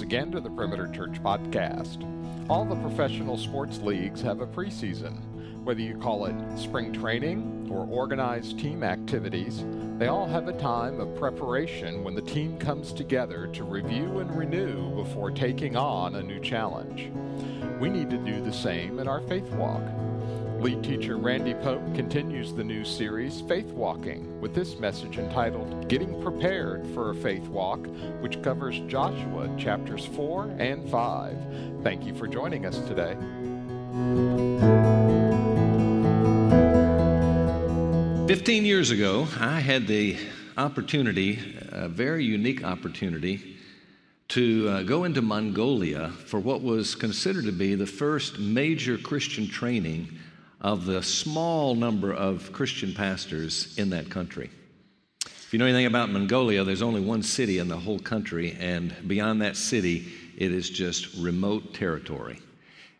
once again to the Perimeter Church podcast. All the professional sports leagues have a preseason. Whether you call it spring training or organized team activities, they all have a time of preparation when the team comes together to review and renew before taking on a new challenge. We need to do the same in our faith walk. Lead teacher Randy Pope continues the new series, Faith Walking, with this message entitled Getting Prepared for a Faith Walk, which covers Joshua chapters 4 and 5. Thank you for joining us today. Fifteen years ago, I had the opportunity, a very unique opportunity, to uh, go into Mongolia for what was considered to be the first major Christian training of the small number of Christian pastors in that country. If you know anything about Mongolia, there's only one city in the whole country, and beyond that city, it is just remote territory.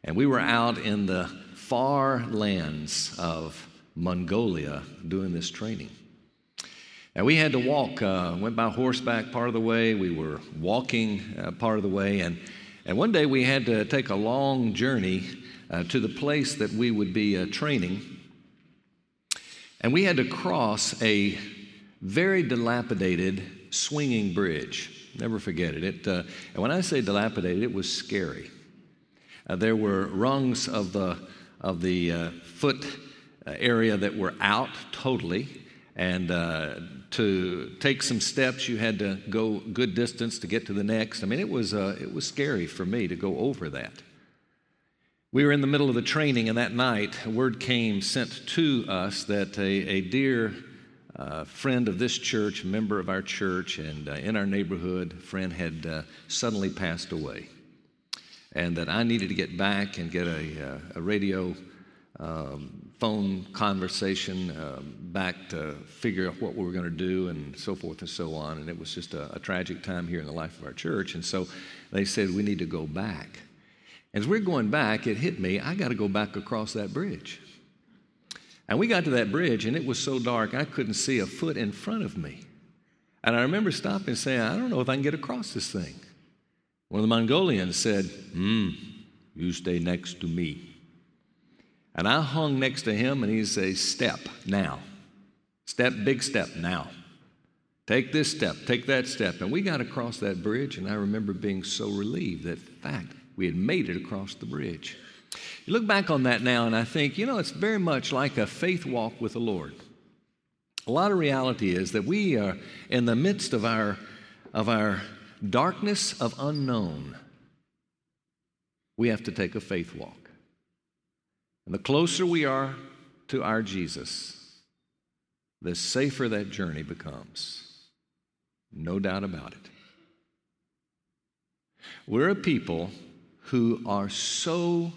And we were out in the far lands of Mongolia doing this training. And we had to walk, uh, went by horseback part of the way, we were walking uh, part of the way, and, and one day we had to take a long journey uh, to the place that we would be uh, training. And we had to cross a very dilapidated swinging bridge. Never forget it. it uh, and when I say dilapidated, it was scary. Uh, there were rungs of the, of the uh, foot uh, area that were out totally. And to take some steps, you had to go good distance to get to the next. I mean, it was, it was scary for me to go over that. We were in the middle of the training, and that night, a word came sent to us that a, a dear uh, friend of this church, member of our church, and uh, in our neighborhood, friend had uh, suddenly passed away. And that I needed to get back and get a, uh, a radio um, phone conversation um, back to figure out what we were going to do and so forth and so on. And it was just a, a tragic time here in the life of our church. And so they said, We need to go back. As we're going back, it hit me, I got to go back across that bridge. And we got to that bridge, and it was so dark, I couldn't see a foot in front of me. And I remember stopping and saying, I don't know if I can get across this thing. One of the Mongolians said, Hmm, you stay next to me. And I hung next to him, and he said, Step now. Step, big step now. Take this step, take that step. And we got across that bridge, and I remember being so relieved that, fact, we had made it across the bridge. You look back on that now, and I think, you know, it's very much like a faith walk with the Lord. A lot of reality is that we are in the midst of our, of our darkness of unknown. We have to take a faith walk. And the closer we are to our Jesus, the safer that journey becomes. No doubt about it. We're a people who are so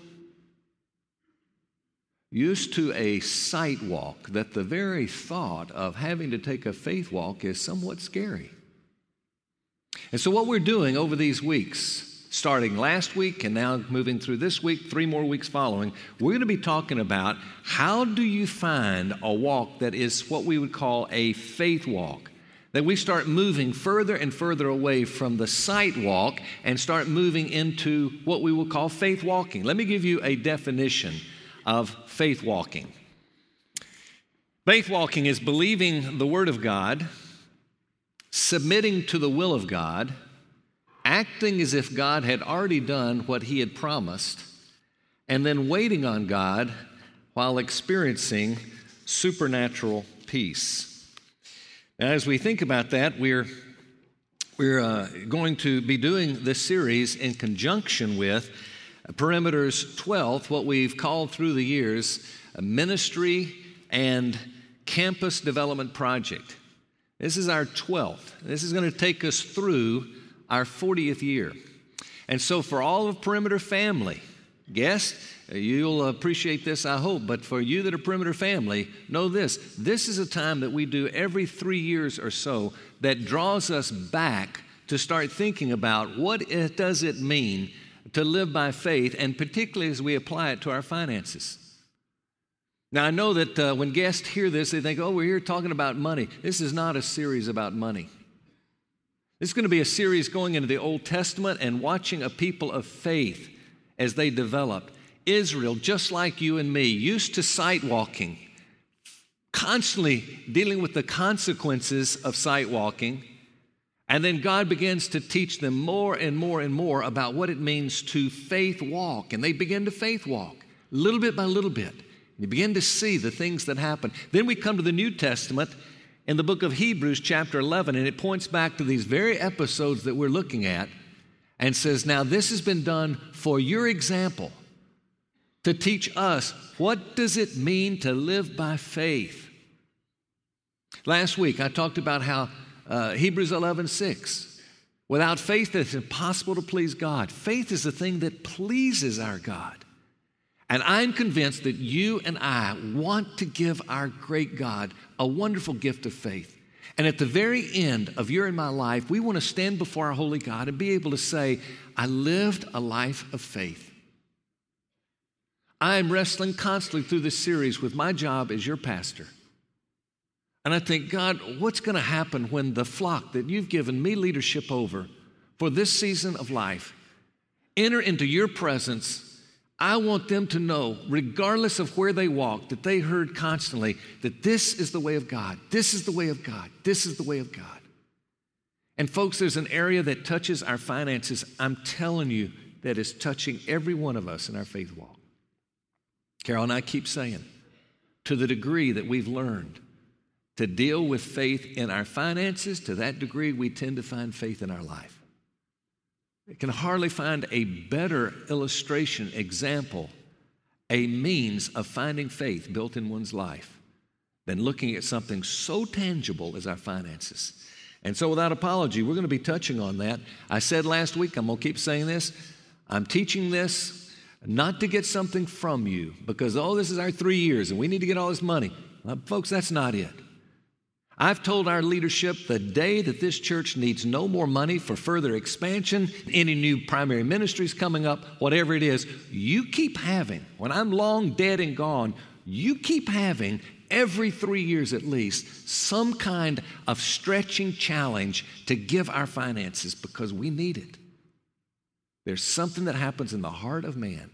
used to a sight walk that the very thought of having to take a faith walk is somewhat scary. And so, what we're doing over these weeks, starting last week and now moving through this week, three more weeks following, we're going to be talking about how do you find a walk that is what we would call a faith walk that we start moving further and further away from the sight walk and start moving into what we will call faith walking. Let me give you a definition of faith walking. Faith walking is believing the Word of God, submitting to the will of God, acting as if God had already done what He had promised, and then waiting on God while experiencing supernatural peace. As we think about that, we're, we're uh, going to be doing this series in conjunction with Perimeter's 12th, what we've called through the years, a ministry and campus development project. This is our 12th. This is going to take us through our 40th year. And so, for all of Perimeter family, guests, You'll appreciate this, I hope, but for you that are perimeter family, know this. This is a time that we do every three years or so that draws us back to start thinking about what it, does it mean to live by faith, and particularly as we apply it to our finances. Now, I know that uh, when guests hear this, they think, oh, we're here talking about money. This is not a series about money. This is going to be a series going into the Old Testament and watching a people of faith as they developed. Israel, just like you and me, used to sight walking, constantly dealing with the consequences of sight walking. And then God begins to teach them more and more and more about what it means to faith walk. And they begin to faith walk little bit by little bit. You begin to see the things that happen. Then we come to the New Testament in the book of Hebrews, chapter 11, and it points back to these very episodes that we're looking at and says, Now this has been done for your example to teach us what does it mean to live by faith. Last week I talked about how uh, Hebrews 11, 6, without faith it's impossible to please God. Faith is the thing that pleases our God. And I'm convinced that you and I want to give our great God a wonderful gift of faith. And at the very end of your and my life, we want to stand before our holy God and be able to say, I lived a life of faith. I am wrestling constantly through this series with my job as your pastor. And I think, God, what's going to happen when the flock that you've given me leadership over for this season of life enter into your presence I want them to know, regardless of where they walk, that they heard constantly that this is the way of God. This is the way of God. This is the way of God. And folks, there's an area that touches our finances, I'm telling you, that is touching every one of us in our faith walk. Carol and I keep saying, to the degree that we've learned to deal with faith in our finances, to that degree, we tend to find faith in our life. It can hardly find a better illustration, example, a means of finding faith built in one's life than looking at something so tangible as our finances. And so, without apology, we're going to be touching on that. I said last week, I'm going to keep saying this. I'm teaching this not to get something from you because, oh, this is our three years and we need to get all this money. Folks, that's not it. I've told our leadership the day that this church needs no more money for further expansion, any new primary ministries coming up, whatever it is, you keep having, when I'm long dead and gone, you keep having every three years at least some kind of stretching challenge to give our finances because we need it. There's something that happens in the heart of man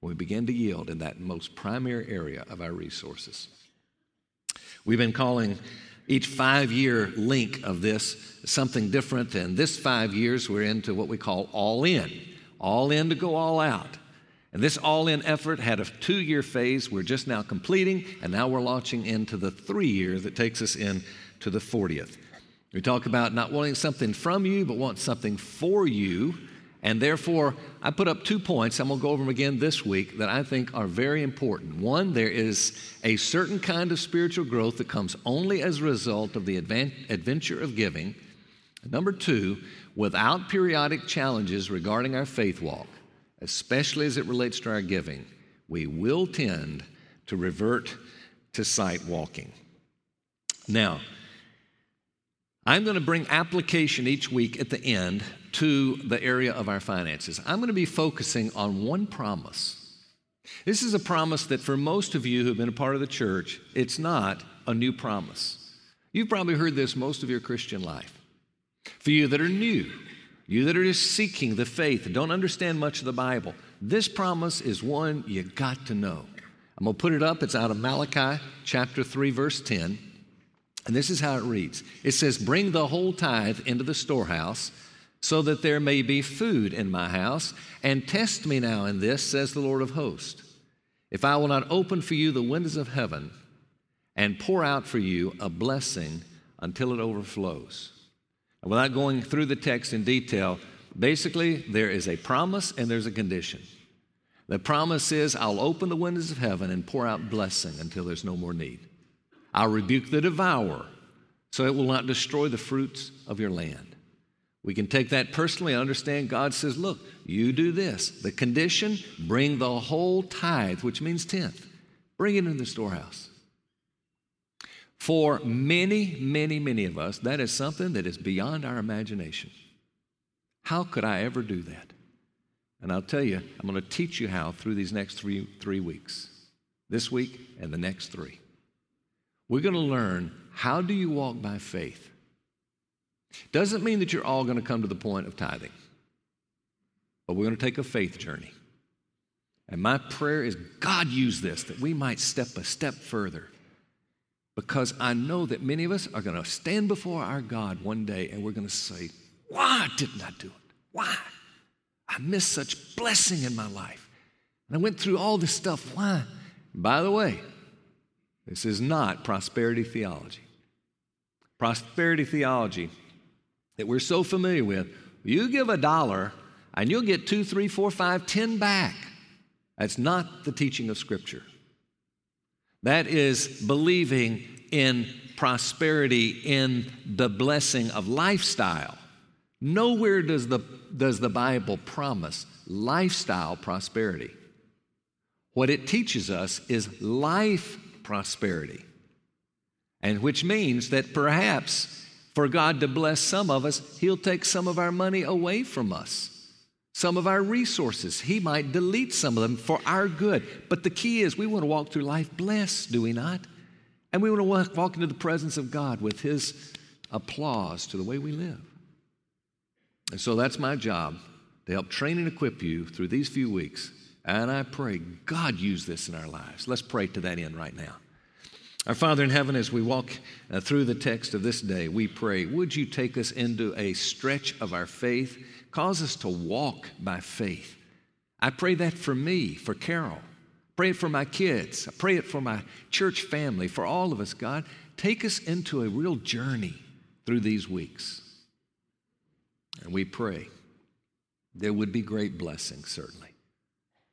when we begin to yield in that most primary area of our resources. We've been calling each five year link of this something different. And this five years, we're into what we call all in, all in to go all out. And this all in effort had a two year phase we're just now completing, and now we're launching into the three years that takes us in to the 40th. We talk about not wanting something from you, but want something for you. And therefore, I put up two points. I'm going to go over them again this week that I think are very important. One, there is a certain kind of spiritual growth that comes only as a result of the adventure of giving. Number two, without periodic challenges regarding our faith walk, especially as it relates to our giving, we will tend to revert to sight walking. Now, I'm going to bring application each week at the end to the area of our finances. I'm going to be focusing on one promise. This is a promise that for most of you who've been a part of the church, it's not a new promise. You've probably heard this most of your Christian life. For you that are new, you that are just seeking the faith, don't understand much of the Bible, this promise is one you got to know. I'm going to put it up. It's out of Malachi chapter 3, verse 10. And this is how it reads it says, Bring the whole tithe into the storehouse, so that there may be food in my house, and test me now in this, says the Lord of hosts. If I will not open for you the windows of heaven and pour out for you a blessing until it overflows. And without going through the text in detail, basically there is a promise and there's a condition. The promise is, I'll open the windows of heaven and pour out blessing until there's no more need. I'll rebuke the devourer, so it will not destroy the fruits of your land. We can take that personally and understand God says, look, you do this. The condition, bring the whole tithe, which means tenth. Bring it into the storehouse. For many, many, many of us, that is something that is beyond our imagination. How could I ever do that? And I'll tell you, I'm going to teach you how through these next three, three weeks this week and the next three. We're going to learn how do you walk by faith? Doesn't mean that you're all going to come to the point of tithing, but we're going to take a faith journey. And my prayer is God use this that we might step a step further. Because I know that many of us are going to stand before our God one day and we're going to say, Why didn't I do it? Why? I missed such blessing in my life. And I went through all this stuff. Why? By the way, this is not prosperity theology. Prosperity theology that we're so familiar with, you give a dollar and you'll get two, three, four, five, ten back. That's not the teaching of Scripture. That is believing in prosperity, in the blessing of lifestyle. Nowhere does the, does the Bible promise lifestyle prosperity. What it teaches us is life prosperity, and which means that perhaps for God to bless some of us, He'll take some of our money away from us some of our resources. He might delete some of them for our good. But the key is we want to walk through life blessed, do we not? And we want to walk, walk into the presence of God with His applause to the way we live. And so that's my job to help train and equip you through these few weeks. And I pray God use this in our lives. Let's pray to that end right now. Our Father in heaven, as we walk uh, through the text of this day, we pray, would you take us into a stretch of our faith? Cause us to walk by faith. I pray that for me, for Carol. Pray it for my kids. I pray it for my church family, for all of us, God. Take us into a real journey through these weeks. And we pray there would be great blessings, certainly.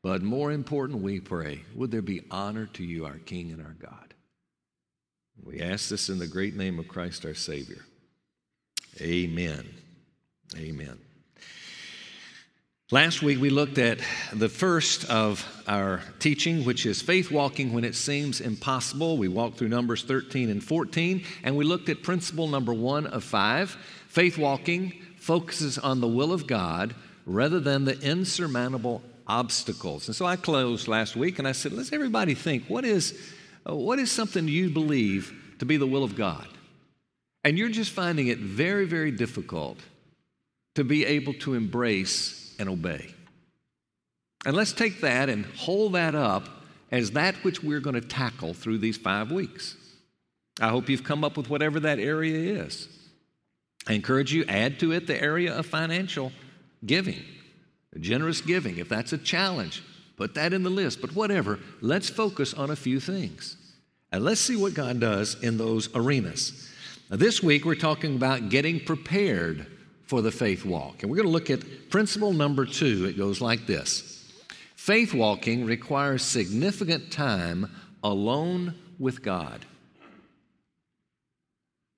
But more important, we pray, would there be honor to you, our King and our God? We ask this in the great name of Christ our Savior. Amen. Amen. Last week we looked at the first of our teaching, which is faith walking when it seems impossible. We walked through Numbers 13 and 14, and we looked at principle number one of five. Faith walking focuses on the will of God rather than the insurmountable obstacles. And so I closed last week and I said, let's everybody think what is, Uh, what is something you believe to be the will of God? And you're just finding it very, very difficult to be able to embrace and obey. And let's take that and hold that up as that which we're going to tackle through these five weeks. I hope you've come up with whatever that area is. I encourage you, add to it the area of financial giving, generous giving. If that's a challenge, put that in the list. But whatever, let's focus on a few things. And let's see what God does in those arenas. Now, this week, we're talking about getting prepared for the faith walk. And we're going to look at principle number two. It goes like this Faith walking requires significant time alone with God.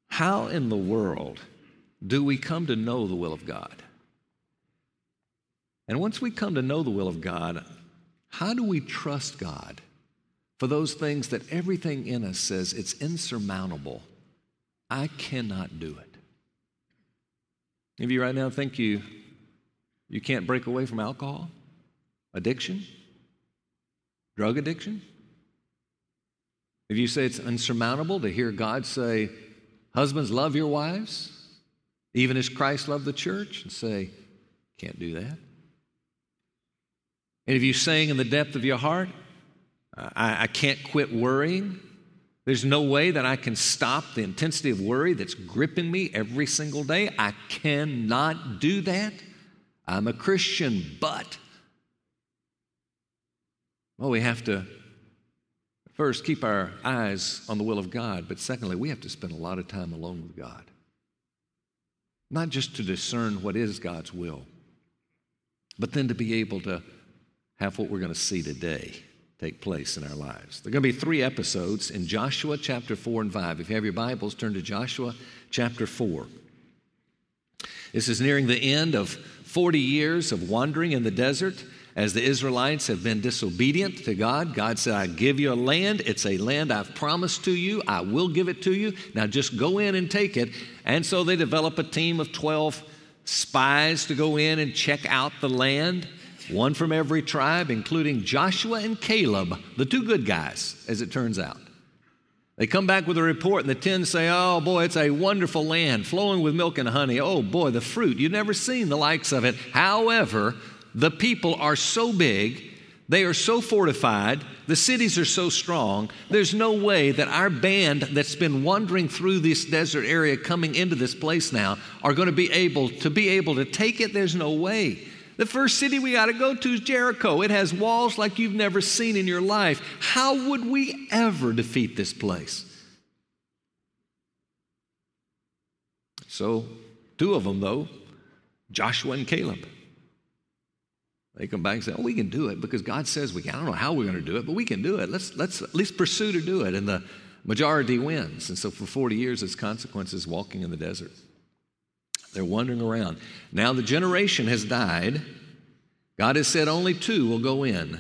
How in the world do we come to know the will of God? And once we come to know the will of God, how do we trust God for those things that everything in us says it's insurmountable? I cannot do it. Any of you right now think you, you can't break away from alcohol, addiction, drug addiction? If you say it's unsurmountable to hear God say, Husbands, love your wives, even as Christ loved the church, and say, Can't do that. And if you're saying in the depth of your heart, uh, I, I can't quit worrying, there's no way that I can stop the intensity of worry that's gripping me every single day. I cannot do that. I'm a Christian, but. Well, we have to first keep our eyes on the will of God, but secondly, we have to spend a lot of time alone with God. Not just to discern what is God's will, but then to be able to have what we're going to see today take place in our lives. There are going to be three episodes in Joshua chapter 4 and 5. If you have your Bibles, turn to Joshua chapter 4. This is nearing the end of 40 years of wandering in the desert as the Israelites have been disobedient to God. God said, I give you a land. It's a land I've promised to you. I will give it to you. Now just go in and take it. And so they develop a team of 12 spies to go in and check out the land one from every tribe, including Joshua and Caleb, the two good guys, as it turns out. They come back with a report, and the ten say, Oh boy, it's a wonderful land flowing with milk and honey. Oh boy, the fruit. You've never seen the likes of it. However, the people are so big, they are so fortified, the cities are so strong, there's no way that our band that's been wandering through this desert area coming into this place now are going to be able to be able to take it. There's no way. The first city we got to go to is Jericho. It has walls like you've never seen in your life. How would we ever defeat this place? So, two of them, though, Joshua and Caleb. They come back and say, Oh, we can do it because God says we can. I don't know how we're going to do it, but we can do it. Let's, let's at least pursue to do it. And the majority wins. And so for 40 years, its consequences walking in the desert. They're wandering around. Now the generation has died. God has said only two will go in.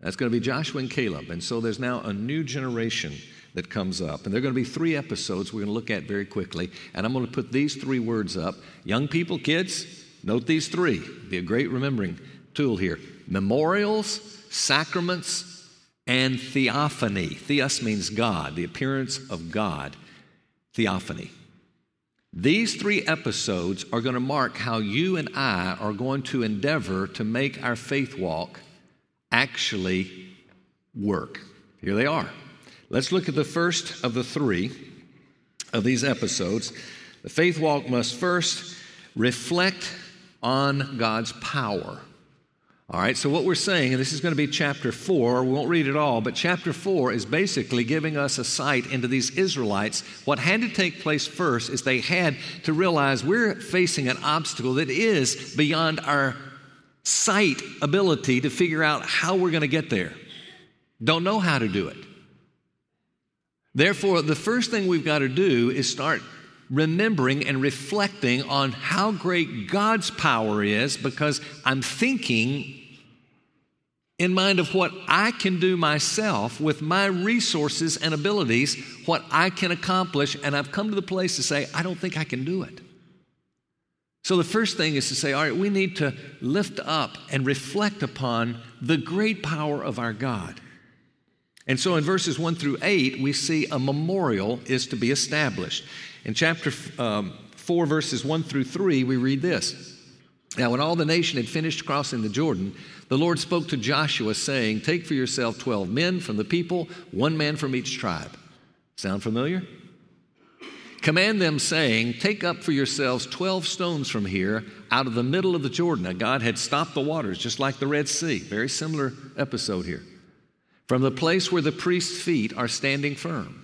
That's going to be Joshua and Caleb. And so there's now a new generation that comes up. And there are going to be three episodes we're going to look at very quickly. And I'm going to put these three words up. Young people, kids, note these three. Be a great remembering tool here memorials, sacraments, and theophany. Theos means God, the appearance of God. Theophany. These three episodes are going to mark how you and I are going to endeavor to make our faith walk actually work. Here they are. Let's look at the first of the three of these episodes. The faith walk must first reflect on God's power. All right, so what we're saying, and this is going to be chapter four, we won't read it all, but chapter four is basically giving us a sight into these Israelites. What had to take place first is they had to realize we're facing an obstacle that is beyond our sight ability to figure out how we're going to get there. Don't know how to do it. Therefore, the first thing we've got to do is start remembering and reflecting on how great God's power is because I'm thinking in mind of what I can do myself with my resources and abilities, what I can accomplish, and I've come to the place to say, I don't think I can do it. So the first thing is to say, all right, we need to lift up and reflect upon the great power of our God. And so in verses 1 through 8, we see a memorial is to be established. In chapter um, 4, verses 1 through 3, we read this. Now, when all the nation had finished crossing the Jordan, the Lord spoke to Joshua, saying, Take for yourself 12 men from the people, one man from each tribe. Sound familiar? Command them, saying, Take up for yourselves 12 stones from here out of the middle of the Jordan. Now, God had stopped the waters, just like the Red Sea. Very similar episode here. From the place where the priest's feet are standing firm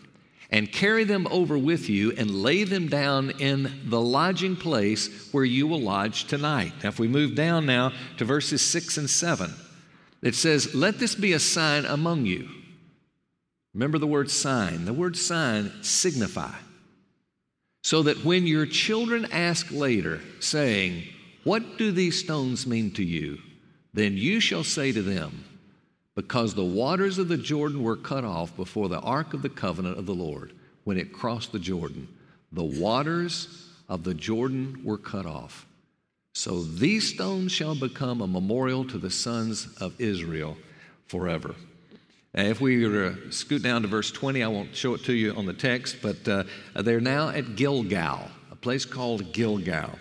and carry them over with you and lay them down in the lodging place where you will lodge tonight. Now, if we move down now to verses 6 and 7, it says, Let this be a sign among you. Remember the word sign. The word sign signify. So that when your children ask later, saying, What do these stones mean to you? Then you shall say to them, because the waters of the Jordan were cut off before the ark of the covenant of the Lord when it crossed the Jordan. The waters of the Jordan were cut off. So these stones shall become a memorial to the sons of Israel forever. If we were to scoot down to verse 20, I won't show it to you on the text, but uh, they're now at Gilgal, a place called Gilgal.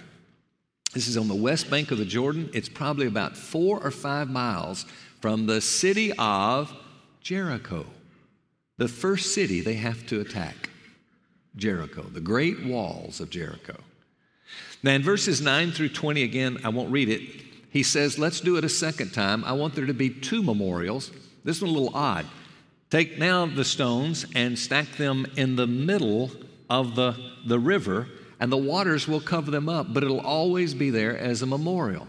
This is on the west bank of the Jordan. It's probably about four or five miles from the city of Jericho, the first city they have to attack. Jericho, the great walls of Jericho. Now, in verses 9 through 20, again, I won't read it. He says, Let's do it a second time. I want there to be two memorials. This one a little odd. Take now the stones and stack them in the middle of the, the river, and the waters will cover them up, but it'll always be there as a memorial.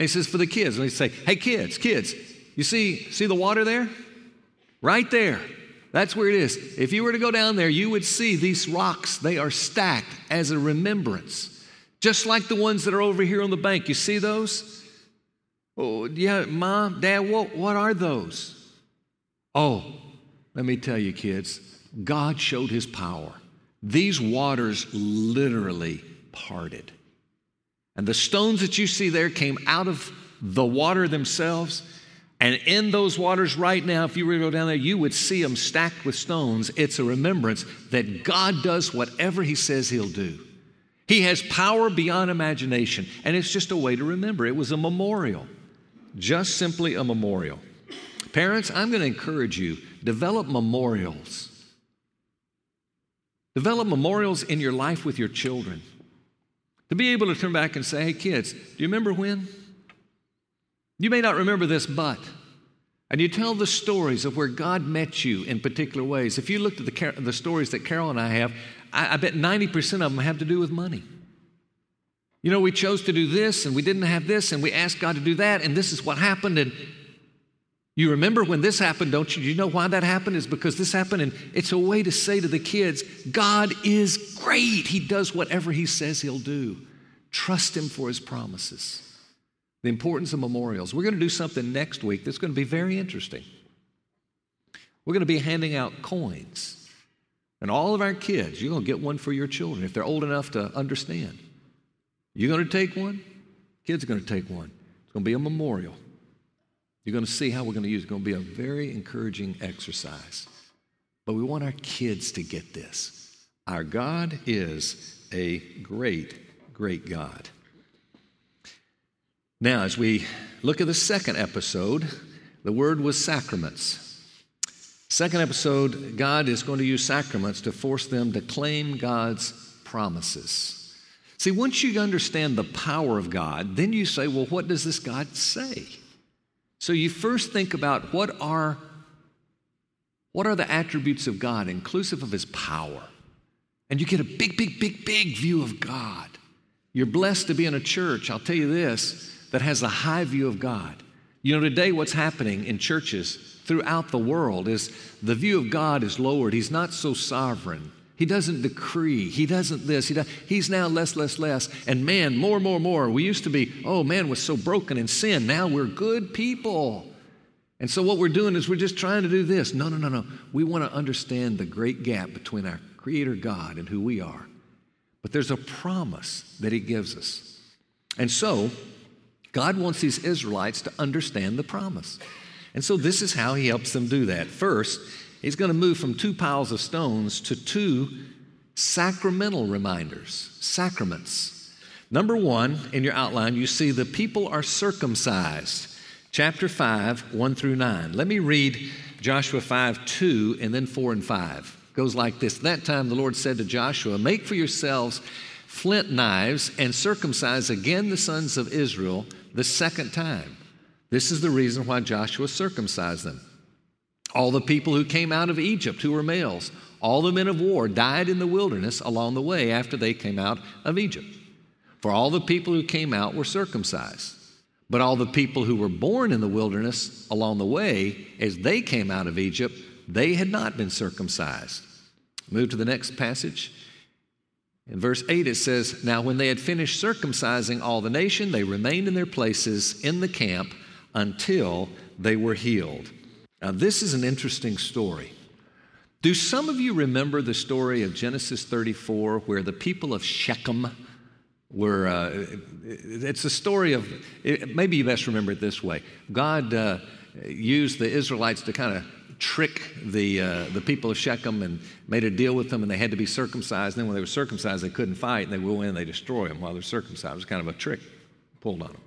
And he says, for the kids, and he say, hey, kids, kids, you see, see the water there? Right there. That's where it is. If you were to go down there, you would see these rocks. They are stacked as a remembrance, just like the ones that are over here on the bank. You see those? Oh, yeah, mom, dad, what, what are those? Oh, let me tell you, kids, God showed his power. These waters literally parted. And the stones that you see there came out of the water themselves. And in those waters right now, if you were to go down there, you would see them stacked with stones. It's a remembrance that God does whatever He says He'll do. He has power beyond imagination, and it's just a way to remember. It was a memorial, just simply a memorial. Parents, I'm going to encourage you develop memorials. Develop memorials in your life with your children. To be able to turn back and say, hey, kids, do you remember when? You may not remember this, but. And you tell the stories of where God met you in particular ways. If you looked at the, the stories that Carol and I have, I, I bet 90% of them have to do with money. You know, we chose to do this and we didn't have this and we asked God to do that and this is what happened. And you remember when this happened, don't you? Do you know why that happened? Is because this happened. And it's a way to say to the kids, God is great. He does whatever He says He'll do. Trust Him for His promises the importance of memorials. We're going to do something next week that's going to be very interesting. We're going to be handing out coins. And all of our kids, you're going to get one for your children if they're old enough to understand. You're going to take one, kids are going to take one. It's going to be a memorial. You're going to see how we're going to use it. It's going to be a very encouraging exercise. But we want our kids to get this. Our God is a great, great God. Now, as we look at the second episode, the word was sacraments. Second episode, God is going to use sacraments to force them to claim God's promises. See, once you understand the power of God, then you say, well, what does this God say? So you first think about what are what are the attributes of God inclusive of his power? And you get a big big big big view of God. You're blessed to be in a church, I'll tell you this, that has a high view of God. You know, today what's happening in churches throughout the world is the view of God is lowered. He's not so sovereign. He doesn't decree. He doesn't this. He does, he's now less, less, less. And man, more, more, more. We used to be, oh, man was so broken in sin. Now we're good people. And so what we're doing is we're just trying to do this. No, no, no, no. We want to understand the great gap between our Creator God and who we are. But there's a promise that He gives us. And so, God wants these Israelites to understand the promise. And so this is how he helps them do that. First, he's going to move from two piles of stones to two sacramental reminders, sacraments. Number one, in your outline, you see the people are circumcised. Chapter 5, 1 through 9. Let me read Joshua 5, 2, and then 4 and 5. It goes like this That time the Lord said to Joshua, Make for yourselves flint knives and circumcise again the sons of Israel the second time. This is the reason why Joshua circumcised them. All the people who came out of Egypt who were males, all the men of war died in the wilderness along the way after they came out of Egypt. For all the people who came out were circumcised. But all the people who were born in the wilderness along the way, as they came out of Egypt, they had not been circumcised. Move to the next passage. In verse 8, it says, Now when they had finished circumcising all the nation, they remained in their places in the camp until they were healed. Now, this is an interesting story. Do some of you remember the story of Genesis 34 where the people of Shechem were, uh, it's a story of, maybe you best remember it this way God uh, used the Israelites to kind of trick the, uh, the people of Shechem and made a deal with them, and they had to be circumcised. And then when they were circumcised, they couldn't fight, and they go in and they destroy them while they're circumcised. It was kind of a trick pulled on them.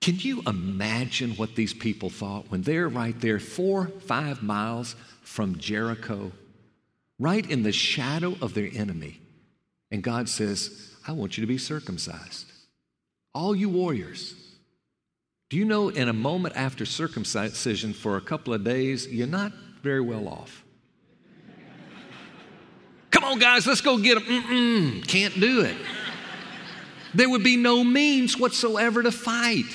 Can you imagine what these people thought when they're right there, four, five miles from Jericho, right in the shadow of their enemy? And God says, I want you to be circumcised. All you warriors, do you know in a moment after circumcision for a couple of days, you're not very well off? Come on, guys, let's go get them. Mm-mm, can't do it. There would be no means whatsoever to fight.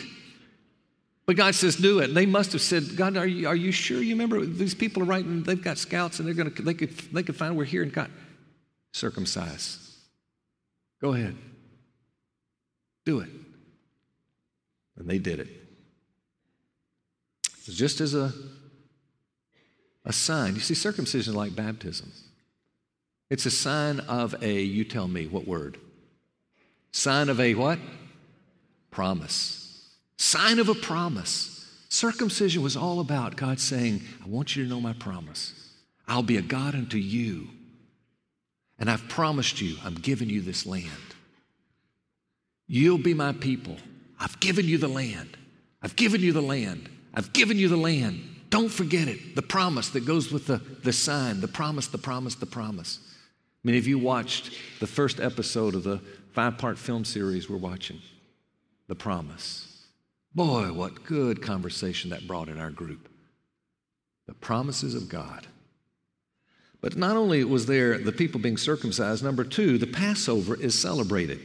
But God says, do it. And they must have said, God, are you, are you sure? You remember these people are and they've got scouts, and they're gonna, they, could, they could find we're here and God. Circumcise. Go ahead. Do it. And they did it It's just as a, a sign. You see, circumcision is like baptism. It's a sign of a, you tell me, what word? Sign of a what? Promise. Sign of a promise. Circumcision was all about God saying, I want you to know my promise. I'll be a God unto you. And I've promised you, I'm giving you this land. You'll be my people. I've given you the land. I've given you the land. I've given you the land. Don't forget it. The promise that goes with the, the sign, the promise, the promise, the promise. Many of you watched the first episode of the five part film series we're watching, The Promise. Boy, what good conversation that brought in our group. The promises of God. But not only was there the people being circumcised, number two, the Passover is celebrated.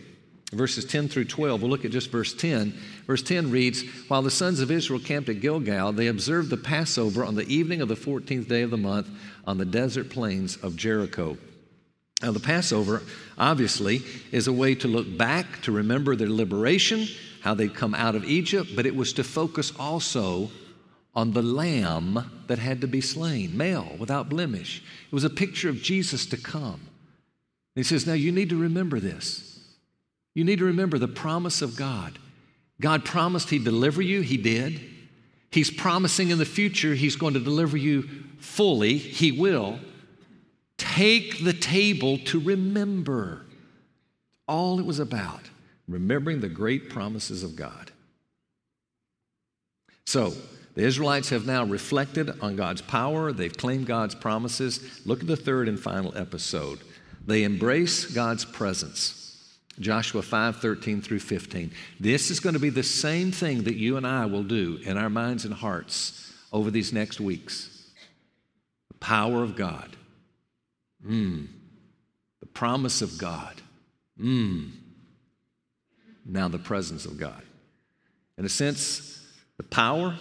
Verses 10 through 12, we'll look at just verse 10. Verse 10 reads While the sons of Israel camped at Gilgal, they observed the Passover on the evening of the 14th day of the month on the desert plains of Jericho. Now, the Passover, obviously, is a way to look back, to remember their liberation, how they'd come out of Egypt, but it was to focus also on the lamb that had to be slain, male, without blemish. It was a picture of Jesus to come. he says, Now you need to remember this. You need to remember the promise of God. God promised He'd deliver you, He did. He's promising in the future He's going to deliver you fully, He will. Take the table to remember. All it was about, remembering the great promises of God. So, the Israelites have now reflected on God's power. They've claimed God's promises. Look at the third and final episode. They embrace God's presence. Joshua 5 13 through 15. This is going to be the same thing that you and I will do in our minds and hearts over these next weeks. The power of God. Mm. The promise of God. Mm. Now the presence of God. In a sense, the power,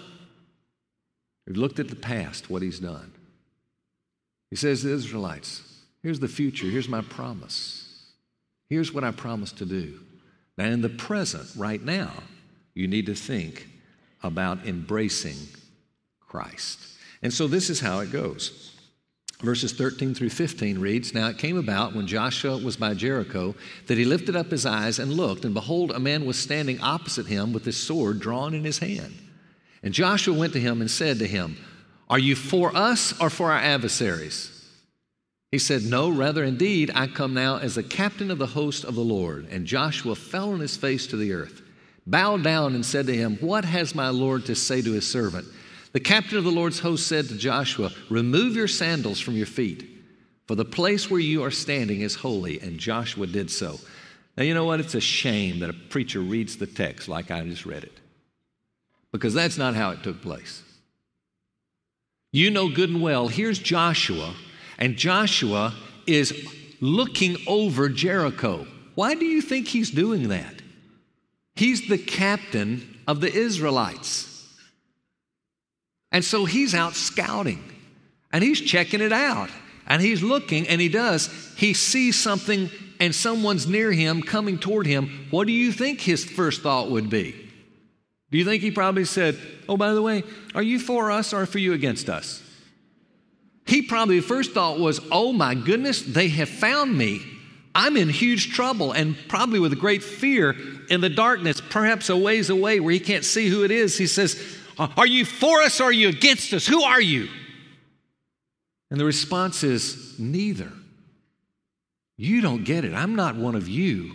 we've looked at the past, what he's done. He says to the Israelites, here's the future, here's my promise. Here's what I promise to do. Now, in the present, right now, you need to think about embracing Christ. And so this is how it goes. Verses 13 through 15 reads Now it came about when Joshua was by Jericho that he lifted up his eyes and looked, and behold, a man was standing opposite him with his sword drawn in his hand. And Joshua went to him and said to him, Are you for us or for our adversaries? He said, No, rather, indeed, I come now as the captain of the host of the Lord. And Joshua fell on his face to the earth, bowed down, and said to him, What has my Lord to say to his servant? The captain of the Lord's host said to Joshua, Remove your sandals from your feet, for the place where you are standing is holy. And Joshua did so. Now, you know what? It's a shame that a preacher reads the text like I just read it, because that's not how it took place. You know good and well, here's Joshua, and Joshua is looking over Jericho. Why do you think he's doing that? He's the captain of the Israelites. And so he's out scouting and he's checking it out. And he's looking and he does. He sees something and someone's near him coming toward him. What do you think his first thought would be? Do you think he probably said, Oh, by the way, are you for us or for you against us? He probably first thought was, Oh my goodness, they have found me. I'm in huge trouble and probably with great fear in the darkness, perhaps a ways away where he can't see who it is. He says, are you for us or are you against us? Who are you? And the response is neither. You don't get it. I'm not one of you.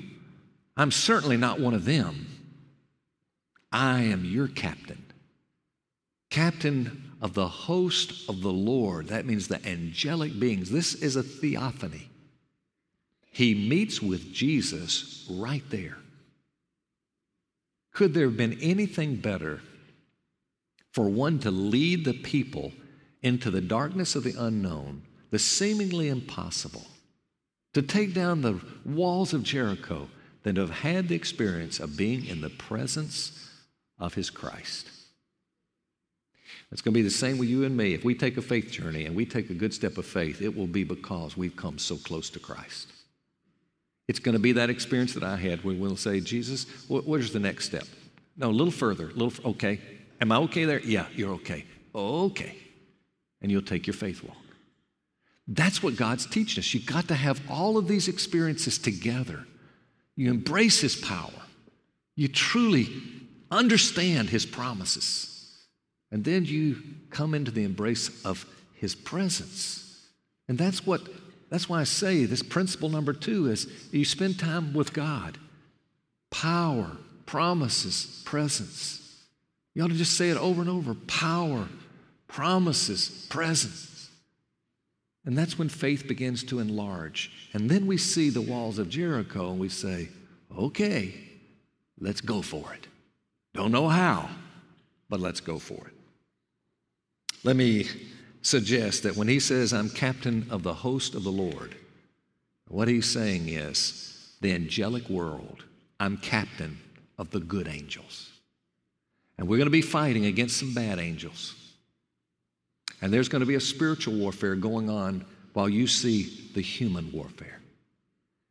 I'm certainly not one of them. I am your captain, captain of the host of the Lord. That means the angelic beings. This is a theophany. He meets with Jesus right there. Could there have been anything better for one to lead the people into the darkness of the unknown, the seemingly impossible, to take down the walls of Jericho, than to have had the experience of being in the presence of his Christ. It's going to be the same with you and me. If we take a faith journey and we take a good step of faith, it will be because we've come so close to Christ. It's going to be that experience that I had when we'll say, Jesus, what is the next step? No, a little further, a little, okay, Am I okay there? Yeah, you're okay. Okay. And you'll take your faith walk. That's what God's teaching us. You've got to have all of these experiences together. You embrace His power. You truly understand His promises. And then you come into the embrace of his presence. And that's what that's why I say this principle number 2 is you spend time with God. Power, promises, presence. You ought to just say it over and over power, promises, presence. And that's when faith begins to enlarge. And then we see the walls of Jericho and we say, okay, let's go for it. Don't know how, but let's go for it. Let me suggest that when he says, I'm captain of the host of the Lord, what he's saying is, the angelic world, I'm captain of the good angels. And we're going to be fighting against some bad angels. And there's going to be a spiritual warfare going on while you see the human warfare.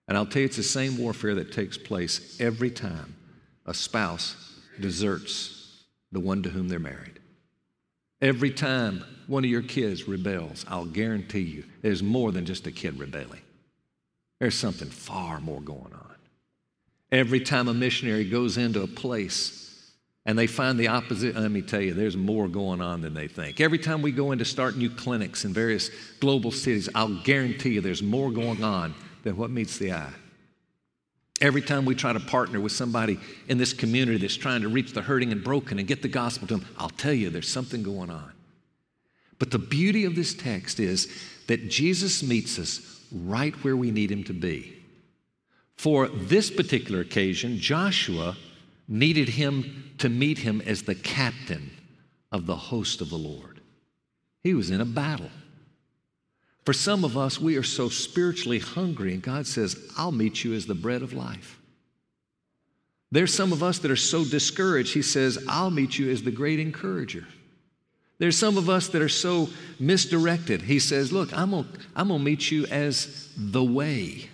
And I'll tell you, it's the same warfare that takes place every time a spouse deserts the one to whom they're married. Every time one of your kids rebels, I'll guarantee you there's more than just a kid rebelling. There's something far more going on. Every time a missionary goes into a place and they find the opposite. Let me tell you, there's more going on than they think. Every time we go in to start new clinics in various global cities, I'll guarantee you there's more going on than what meets the eye. Every time we try to partner with somebody in this community that's trying to reach the hurting and broken and get the gospel to them, I'll tell you there's something going on. But the beauty of this text is that Jesus meets us right where we need him to be. For this particular occasion, Joshua needed him to meet him as the captain of the host of the Lord. He was in a battle. For some of us, we are so spiritually hungry, and God says, I'll meet you as the bread of life. There's some of us that are so discouraged, He says, I'll meet you as the great encourager. There's some of us that are so misdirected. He says, Look, I'm gonna, I'm gonna meet you as the way.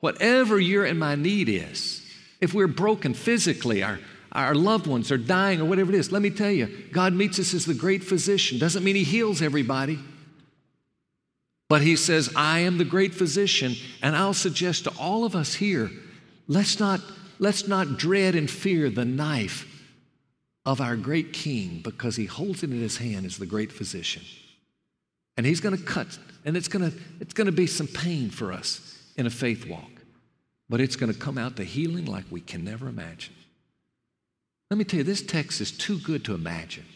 Whatever your and my need is, if we're broken physically, our, our loved ones are dying, or whatever it is, let me tell you, God meets us as the great physician. Doesn't mean He heals everybody. But He says, I am the great physician, and I'll suggest to all of us here, let's not, let's not dread and fear the knife of our great king because He holds it in His hand as the great physician. And He's going to cut, and it's going to, it's going to be some pain for us in a faith walk but it's going to come out to healing like we can never imagine. Let me tell you, this text is too good to imagine.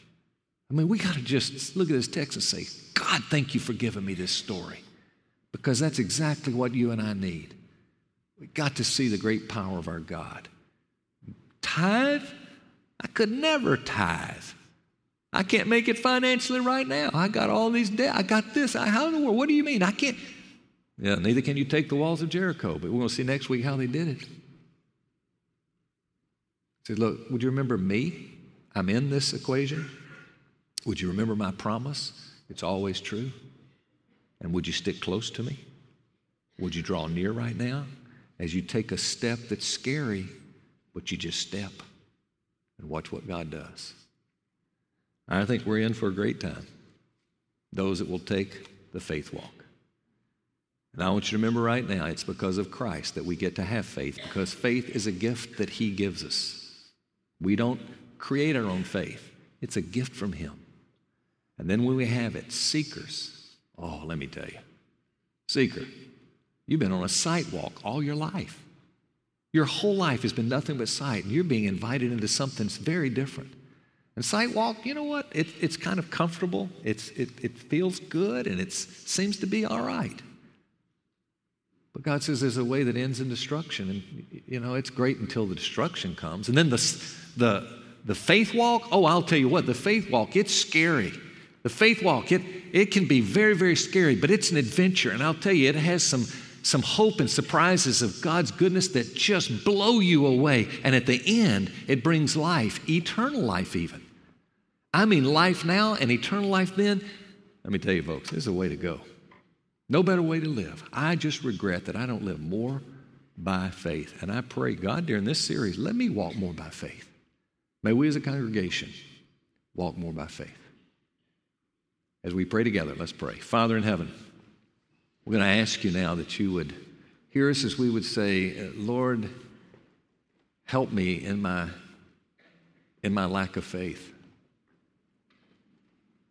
I mean, we got to just look at this text and say, God, thank you for giving me this story. Because that's exactly what you and I need. We got to see the great power of our God. Tithe? I could never tithe. I can't make it financially right now. I got all these debt. I got this. I, how in the world? What do you mean? I can't. Yeah, neither can you take the walls of Jericho, but we're going to see next week how they did it. He said, Look, would you remember me? I'm in this equation. Would you remember my promise? It's always true. And would you stick close to me? Would you draw near right now as you take a step that's scary, but you just step and watch what God does? I think we're in for a great time. Those that will take the faith walk. And I want you to remember right now, it's because of Christ that we get to have faith, because faith is a gift that He gives us. We don't create our own faith, it's a gift from Him. And then when we have it, seekers, oh, let me tell you, seeker, you've been on a sight walk all your life. Your whole life has been nothing but sight, and you're being invited into something that's very different. And sight walk, you know what? It, it's kind of comfortable, it's, it, it feels good, and it seems to be all right. But God says there's a way that ends in destruction. And, you know, it's great until the destruction comes. And then the, the, the faith walk, oh, I'll tell you what, the faith walk, it's scary. The faith walk, it, it can be very, very scary, but it's an adventure. And I'll tell you, it has some, some hope and surprises of God's goodness that just blow you away. And at the end, it brings life, eternal life, even. I mean, life now and eternal life then. Let me tell you, folks, this is a way to go. No better way to live. I just regret that I don't live more by faith. And I pray, God, during this series, let me walk more by faith. May we as a congregation walk more by faith. As we pray together, let's pray. Father in heaven, we're going to ask you now that you would hear us as we would say, uh, Lord, help me in my, in my lack of faith.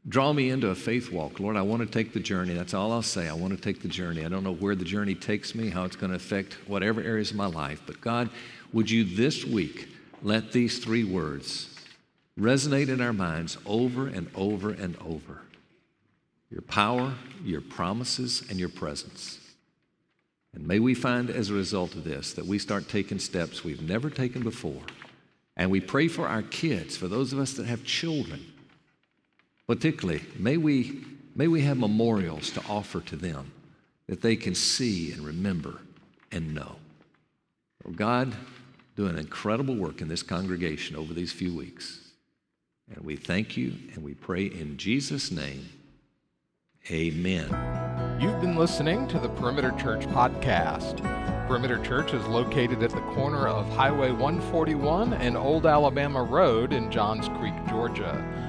Draw me into a faith walk. Lord, I want to take the journey. That's all I'll say. I want to take the journey. I don't know where the journey takes me, how it's going to affect whatever areas of my life. But God, would you this week let these three words resonate in our minds over and over and over your power, your promises, and your presence. And may we find as a result of this that we start taking steps we've never taken before. And we pray for our kids, for those of us that have children. Particularly, may we, may we have memorials to offer to them that they can see and remember and know. Oh, God, do an incredible work in this congregation over these few weeks. And we thank you and we pray in Jesus' name. Amen. You've been listening to the Perimeter Church podcast. Perimeter Church is located at the corner of Highway 141 and Old Alabama Road in Johns Creek, Georgia.